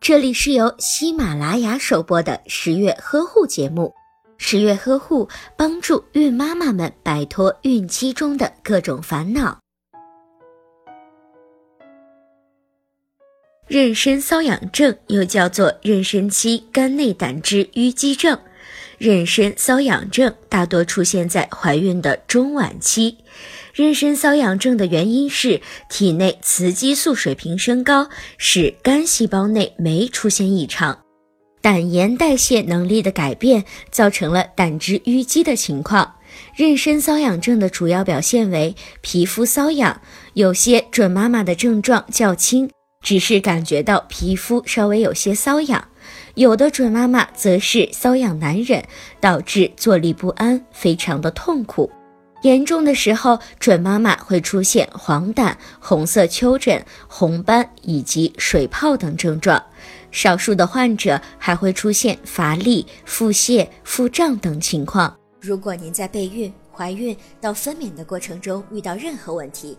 这里是由喜马拉雅首播的十月呵护节目。十月呵护帮助孕妈妈们摆脱孕期中的各种烦恼。妊娠瘙痒症又叫做妊娠期肝内胆汁淤积症。妊娠瘙痒症大多出现在怀孕的中晚期。妊娠瘙痒症的原因是体内雌激素水平升高，使肝细胞内酶出现异常，胆盐代谢能力的改变造成了胆汁淤积的情况。妊娠瘙痒症的主要表现为皮肤瘙痒，有些准妈妈的症状较轻，只是感觉到皮肤稍微有些瘙痒。有的准妈妈则是瘙痒难忍，导致坐立不安，非常的痛苦。严重的时候，准妈妈会出现黄疸、红色丘疹、红斑以及水泡等症状。少数的患者还会出现乏力、腹泻、腹胀等情况。如果您在备孕、怀孕到分娩的过程中遇到任何问题，